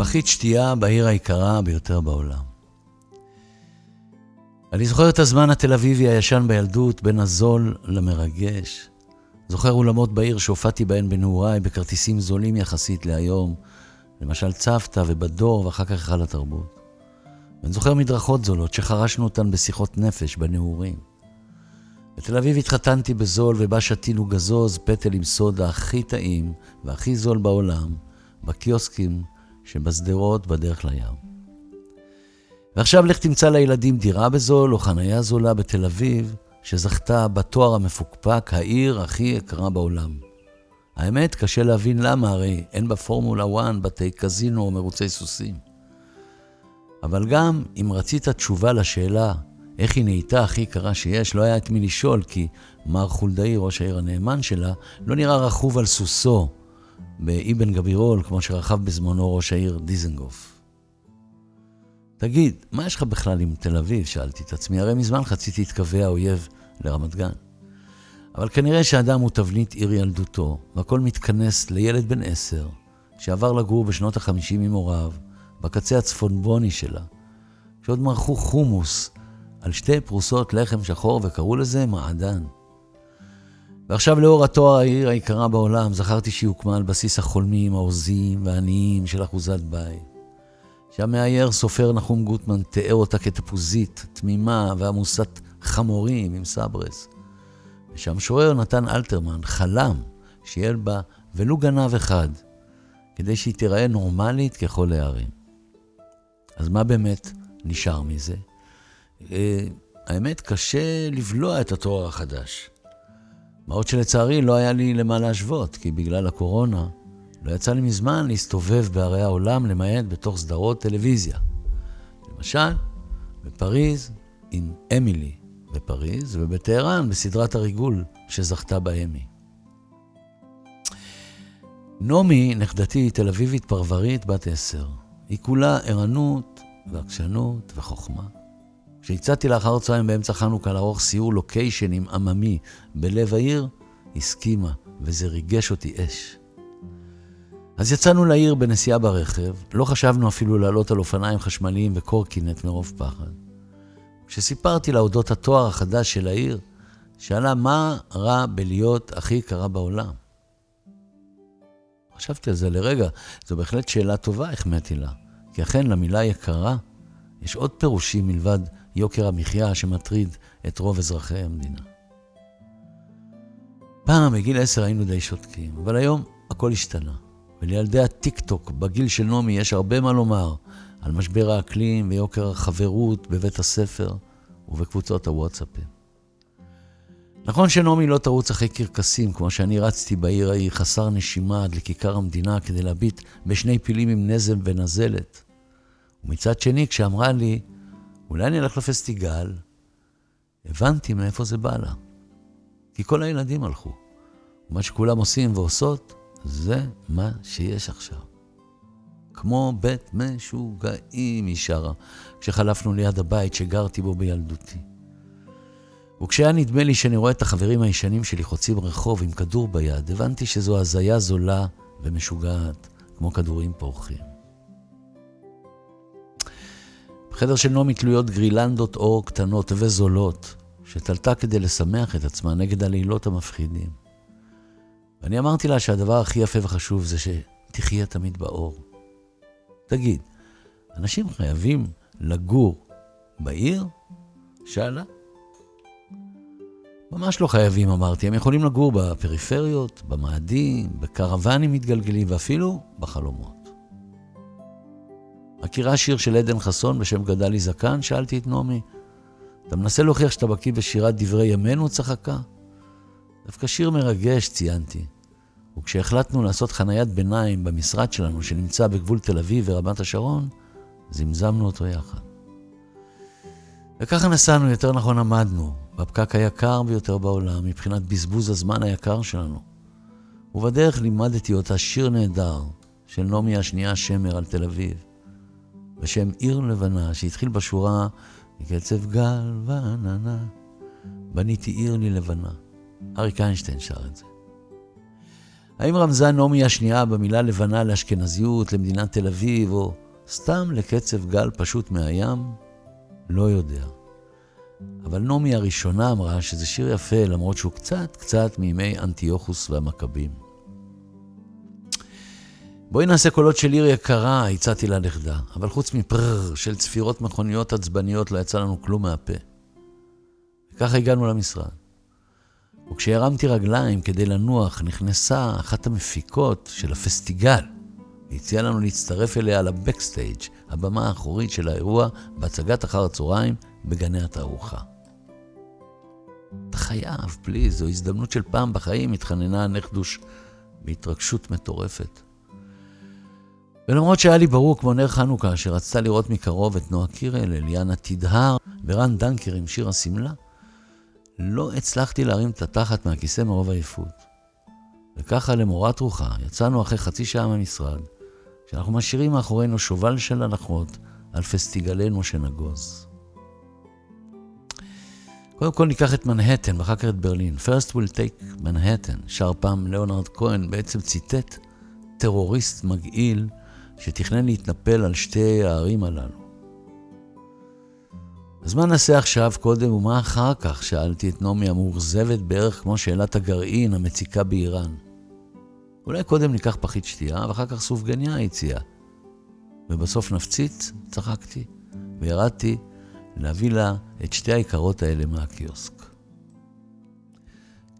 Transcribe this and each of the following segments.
פחית שתייה בעיר היקרה ביותר בעולם. אני זוכר את הזמן התל אביבי הישן בילדות, בין הזול למרגש. זוכר אולמות בעיר שהופעתי בהן בנעוריי בכרטיסים זולים יחסית להיום, למשל צוותא ובדור ואחר כך היכל התרבות. ואני זוכר מדרכות זולות שחרשנו אותן בשיחות נפש בנעורים. בתל אביב התחתנתי בזול ובה שתינו גזוז, פטל עם סודה הכי טעים והכי זול בעולם, בקיוסקים שבשדרות בדרך לים. ועכשיו לך תמצא לילדים דירה בזול או חניה זולה בתל אביב, שזכתה בתואר המפוקפק, העיר הכי יקרה בעולם. האמת, קשה להבין למה, הרי אין בפורמולה 1 בתי קזינו או מרוצי סוסים. אבל גם אם רצית תשובה לשאלה איך היא נהייתה הכי יקרה שיש, לא היה את מי לשאול, כי מר חולדאי, ראש העיר הנאמן שלה, לא נראה רכוב על סוסו באבן גבירול, כמו שרכב בזמנו ראש העיר דיזנגוף. תגיד, מה יש לך בכלל עם תל אביב? שאלתי את עצמי. הרי מזמן חציתי את קווי האויב לרמת גן. אבל כנראה שאדם הוא תבנית עיר ילדותו, והכל מתכנס לילד בן עשר, שעבר לגור בשנות החמישים עם הוריו, בקצה הצפונבוני שלה, שעוד מרחו חומוס על שתי פרוסות לחם שחור וקראו לזה מעדן. ועכשיו לאור התואר העיר היקרה בעולם, זכרתי שהיא הוקמה על בסיס החולמים, העוזים והעניים של אחוזת בית. שהמאייר סופר נחום גוטמן תיאר אותה כתפוזית, תמימה ועמוסת חמורים עם סברס. ושהמשורר נתן אלתרמן חלם שיהיה בה ולו גנב אחד, כדי שהיא תיראה נורמלית ככל הערים. אז מה באמת נשאר מזה? אה, האמת, קשה לבלוע את התואר החדש. מה עוד שלצערי לא היה לי למה להשוות, כי בגלל הקורונה לא יצא לי מזמן להסתובב בערי העולם, למעט בתוך סדרות טלוויזיה. למשל, בפריז עם אמילי בפריז, ובטהרן בסדרת הריגול שזכתה באמי. נעמי, נכדתי, תל אביבית פרברית בת עשר. היא כולה ערנות ועקשנות וחוכמה. כשהצעתי לאחר צהריים באמצע חנוכה לערוך סיור לוקיישנים עממי בלב העיר, הסכימה, וזה ריגש אותי אש. אז יצאנו לעיר בנסיעה ברכב, לא חשבנו אפילו לעלות על אופניים חשמליים וקורקינט מרוב פחד. כשסיפרתי לה אודות התואר החדש של העיר, שאלה מה רע בלהיות הכי יקרה בעולם. חשבתי על זה לרגע, זו בהחלט שאלה טובה, החמאתי לה. כי אכן למילה יקרה יש עוד פירושים מלבד יוקר המחיה שמטריד את רוב אזרחי המדינה. פעם, בגיל עשר היינו די שותקים, אבל היום הכל השתנה. ולילדי הטיק-טוק בגיל של נעמי יש הרבה מה לומר על משבר האקלים ויוקר החברות בבית הספר ובקבוצות הוואטסאפים. נכון שנעמי לא תרוץ אחרי קרקסים, כמו שאני רצתי בעיר ההיא חסר נשימה עד לכיכר המדינה כדי להביט בשני פילים עם נזם ונזלת. ומצד שני, כשאמרה לי, אולי אני אלך לפסטיגל, הבנתי מאיפה זה בא לה. כי כל הילדים הלכו. ומה שכולם עושים ועושות, זה מה שיש עכשיו. כמו בית משוגעים, היא שרה, כשחלפנו ליד הבית שגרתי בו בילדותי. וכשהיה נדמה לי שאני רואה את החברים הישנים שלי חוצים רחוב עם כדור ביד, הבנתי שזו הזיה זולה ומשוגעת, כמו כדורים פורחים. בחדר של נעמי תלויות גרילנדות אור קטנות וזולות, שתלתה כדי לשמח את עצמה נגד הלילות המפחידים. ואני אמרתי לה שהדבר הכי יפה וחשוב זה שתחיה תמיד באור. תגיד, אנשים חייבים לגור בעיר? שאלה. ממש לא חייבים, אמרתי. הם יכולים לגור בפריפריות, במאדים, בקרוונים מתגלגלים ואפילו בחלומות. מכירה שיר של עדן חסון בשם גדלי זקן? שאלתי את נעמי. אתה מנסה להוכיח שאתה בקיא בשירת דברי ימינו? צחקה. דווקא שיר מרגש, ציינתי. וכשהחלטנו לעשות חניית ביניים במשרד שלנו, שנמצא בגבול תל אביב ורמת השרון, זמזמנו אותו יחד. וככה נסענו, יותר נכון עמדנו, בפקק היקר ביותר בעולם, מבחינת בזבוז הזמן היקר שלנו. ובדרך לימדתי אותה שיר נהדר של נעמי השנייה שמר על תל אביב, בשם עיר לבנה, שהתחיל בשורה מקצב גל ועננה, בניתי עיר לי לבנה. אריק איינשטיין שר את זה. האם רמזה נעמי השנייה במילה לבנה לאשכנזיות, למדינת תל אביב, או סתם לקצב גל פשוט מהים? לא יודע. אבל נעמי הראשונה אמרה שזה שיר יפה, למרות שהוא קצת קצת מימי אנטיוכוס והמכבים. בואי נעשה קולות של עיר יקרה, הצעתי לנכדה, אבל חוץ מפרר של צפירות מכוניות עצבניות לא יצא לנו כלום מהפה. וככה הגענו למשרד. וכשהרמתי רגליים כדי לנוח, נכנסה אחת המפיקות של הפסטיגל, והציעה לנו להצטרף אליה לבקסטייג', הבמה האחורית של האירוע, בהצגת אחר הצהריים בגני התערוכה. אתה חייב, פליז, זו הזדמנות של פעם בחיים, התחננה הנכדוש בהתרגשות מטורפת. ולמרות שהיה לי ברור כמו נר חנוכה, שרצתה לראות מקרוב את נועה קירל, אליאנה תדהר ורן דנקר עם שיר השמלה, לא הצלחתי להרים את התחת מהכיסא מרוב עייפות. וככה למורת רוחה יצאנו אחרי חצי שעה מהמשרד, כשאנחנו משאירים מאחורינו שובל של הנחות על פסטיגלנו שנגוז. קודם כל ניקח את מנהטן ואחר כך את ברלין. First will take מנהטן, שר פעם ליאונרד כהן, בעצם ציטט טרוריסט מגעיל שתכנן להתנפל על שתי הערים הללו. אז מה נעשה עכשיו קודם ומה אחר כך? שאלתי את נעמי המאוכזבת בערך כמו שאלת הגרעין המציקה באיראן. אולי קודם ניקח פחית שתייה ואחר כך סופגניה הציעה. ובסוף נפציץ? צחקתי, וירדתי להביא לה את שתי היקרות האלה מהקיוסק.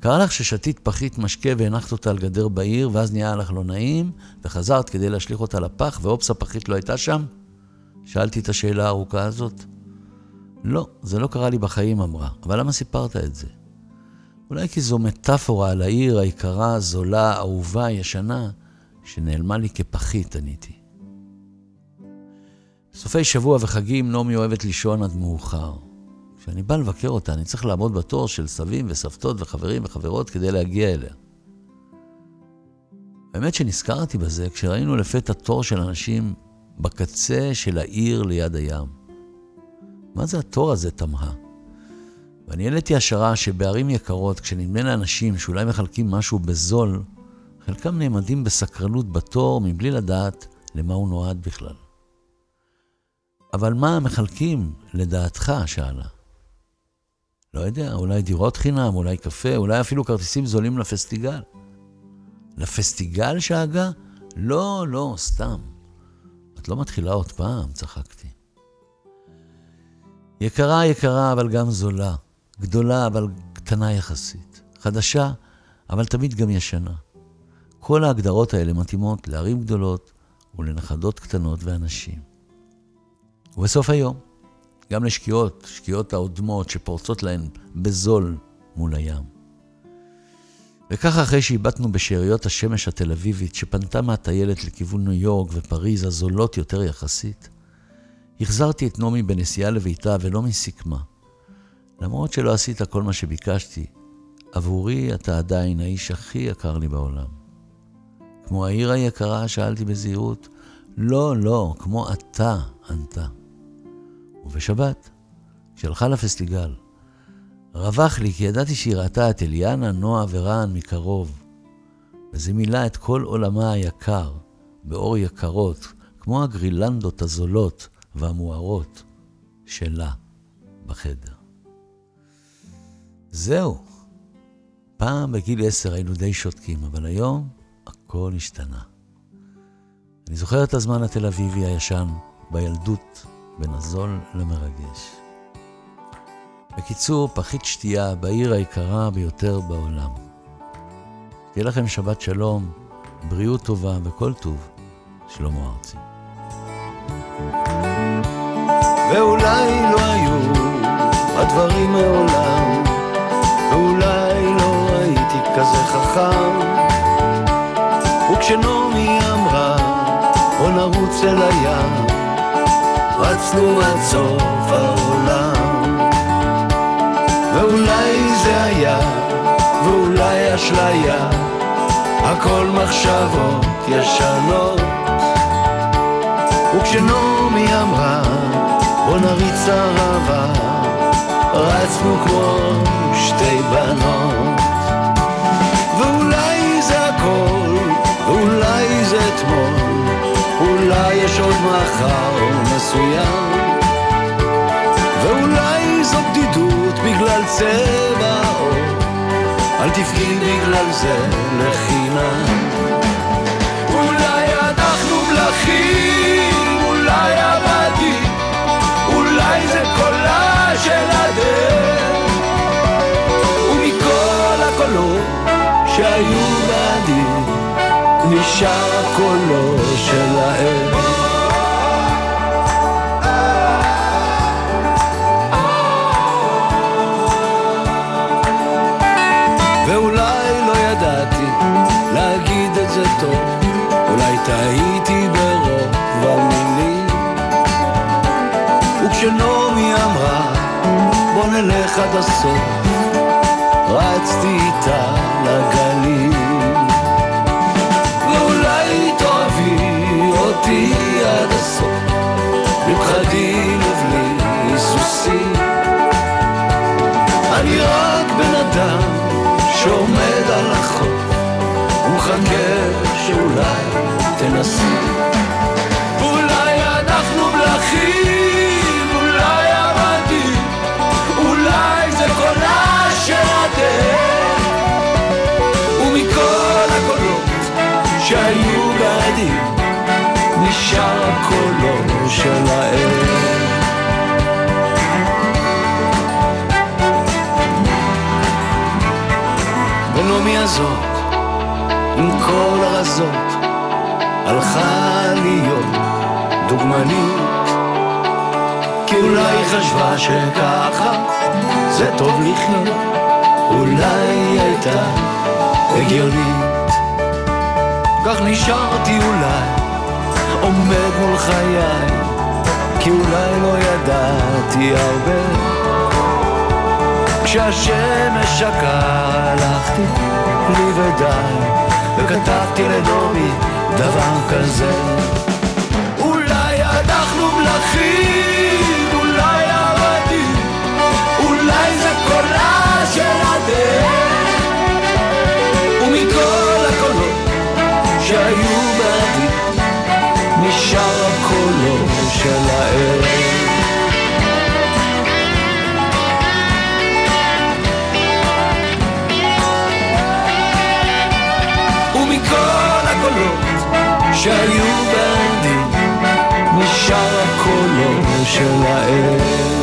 קרה לך ששתית פחית משקה והנחת אותה על גדר בעיר, ואז נהיה לך לא נעים, וחזרת כדי להשליך אותה לפח, ואופס הפחית לא הייתה שם? שאלתי את השאלה הארוכה הזאת. לא, זה לא קרה לי בחיים, אמרה. אבל למה סיפרת את זה? אולי כי זו מטאפורה על העיר היקרה, זולה, אהובה, ישנה, שנעלמה לי כפחית, עניתי. סופי שבוע וחגים נעמי אוהבת לישון עד מאוחר. כשאני בא לבקר אותה, אני צריך לעמוד בתור של סבים וסבתות וחברים וחברות כדי להגיע אליה. האמת שנזכרתי בזה כשראינו לפתע תור של אנשים בקצה של העיר ליד הים. מה זה התור הזה, תמהה? ואני העליתי השערה שבערים יקרות, כשנדמה לאנשים שאולי מחלקים משהו בזול, חלקם נעמדים בסקרנות בתור מבלי לדעת למה הוא נועד בכלל. אבל מה מחלקים, לדעתך? שאלה. לא יודע, אולי דירות חינם, אולי קפה, אולי אפילו כרטיסים זולים לפסטיגל. לפסטיגל שאגה? לא, לא, סתם. את לא מתחילה עוד פעם, צחקתי. יקרה, יקרה, אבל גם זולה. גדולה, אבל קטנה יחסית. חדשה, אבל תמיד גם ישנה. כל ההגדרות האלה מתאימות לערים גדולות ולנכדות קטנות ואנשים. ובסוף היום, גם לשקיעות, שקיעות האודמות שפורצות להן בזול מול הים. וככה אחרי שאיבדנו בשאריות השמש התל אביבית שפנתה מהטיילת לכיוון ניו יורק ופריז הזולות יותר יחסית, החזרתי את נעמי בנסיעה לביתה ולא מסיכמה. למרות שלא עשית כל מה שביקשתי, עבורי אתה עדיין האיש הכי יקר לי בעולם. כמו העיר היקרה, שאלתי בזהירות, לא, לא, כמו אתה, ענתה. ובשבת, כשהלכה לפסטיגל, רווח לי כי ידעתי שהיא ראתה את אליאנה, נועה ורן מקרוב, וזה מילא את כל עולמה היקר, באור יקרות, כמו הגרילנדות הזולות והמוארות שלה בחדר. זהו. פעם בגיל עשר היינו די שותקים, אבל היום הכל השתנה. אני זוכר את הזמן התל אביבי הישן, בילדות, בין הזול למרגש. בקיצור, פחית שתייה בעיר היקרה ביותר בעולם. תהיה לכם שבת שלום, בריאות טובה וכל טוב, שלמה ארצי. ואולי לא היו הדברים מעולם, ואולי לא הייתי כזה חכם. וכשנעמי אמרה, בוא נרוץ אל הים, רצנו עד סוף העולם. ואולי זה היה, ואולי אשליה, הכל מחשבות ישנות. וכשנעמי אמרה, בוא נריץ ערבה, רצנו כמו שתי בנות. ואולי זה הכל, ואולי זה אתמול, אולי יש עוד מחר. מסוים. ואולי זו בדידות בגלל צבע עור. אל תבכי בגלל זה לחינם אולי אנחנו מלכים, אולי עבדים אולי זה קולה של הדרך. ומכל הקולות שהיו בעדי נשאר קולו של האל עם כל הרזות, הלכה להיות דוגמנית. כי אולי חשבה שככה זה טוב לחיות, אולי הייתה הגיונית. כך נשארתי אולי, עומד מול חיי, כי אולי לא ידעתי הרבה. כשהשמש שקעה הלכתי לי ודי וכתבתי לנעמי דבר כזה. אולי אנחנו מלכים, אולי עבדים אולי זה קולה של הדרך. ומכל הקולות שהיו בעדי נשאר הקולו של הערב שהיו בעדי נשאר הקולו של האל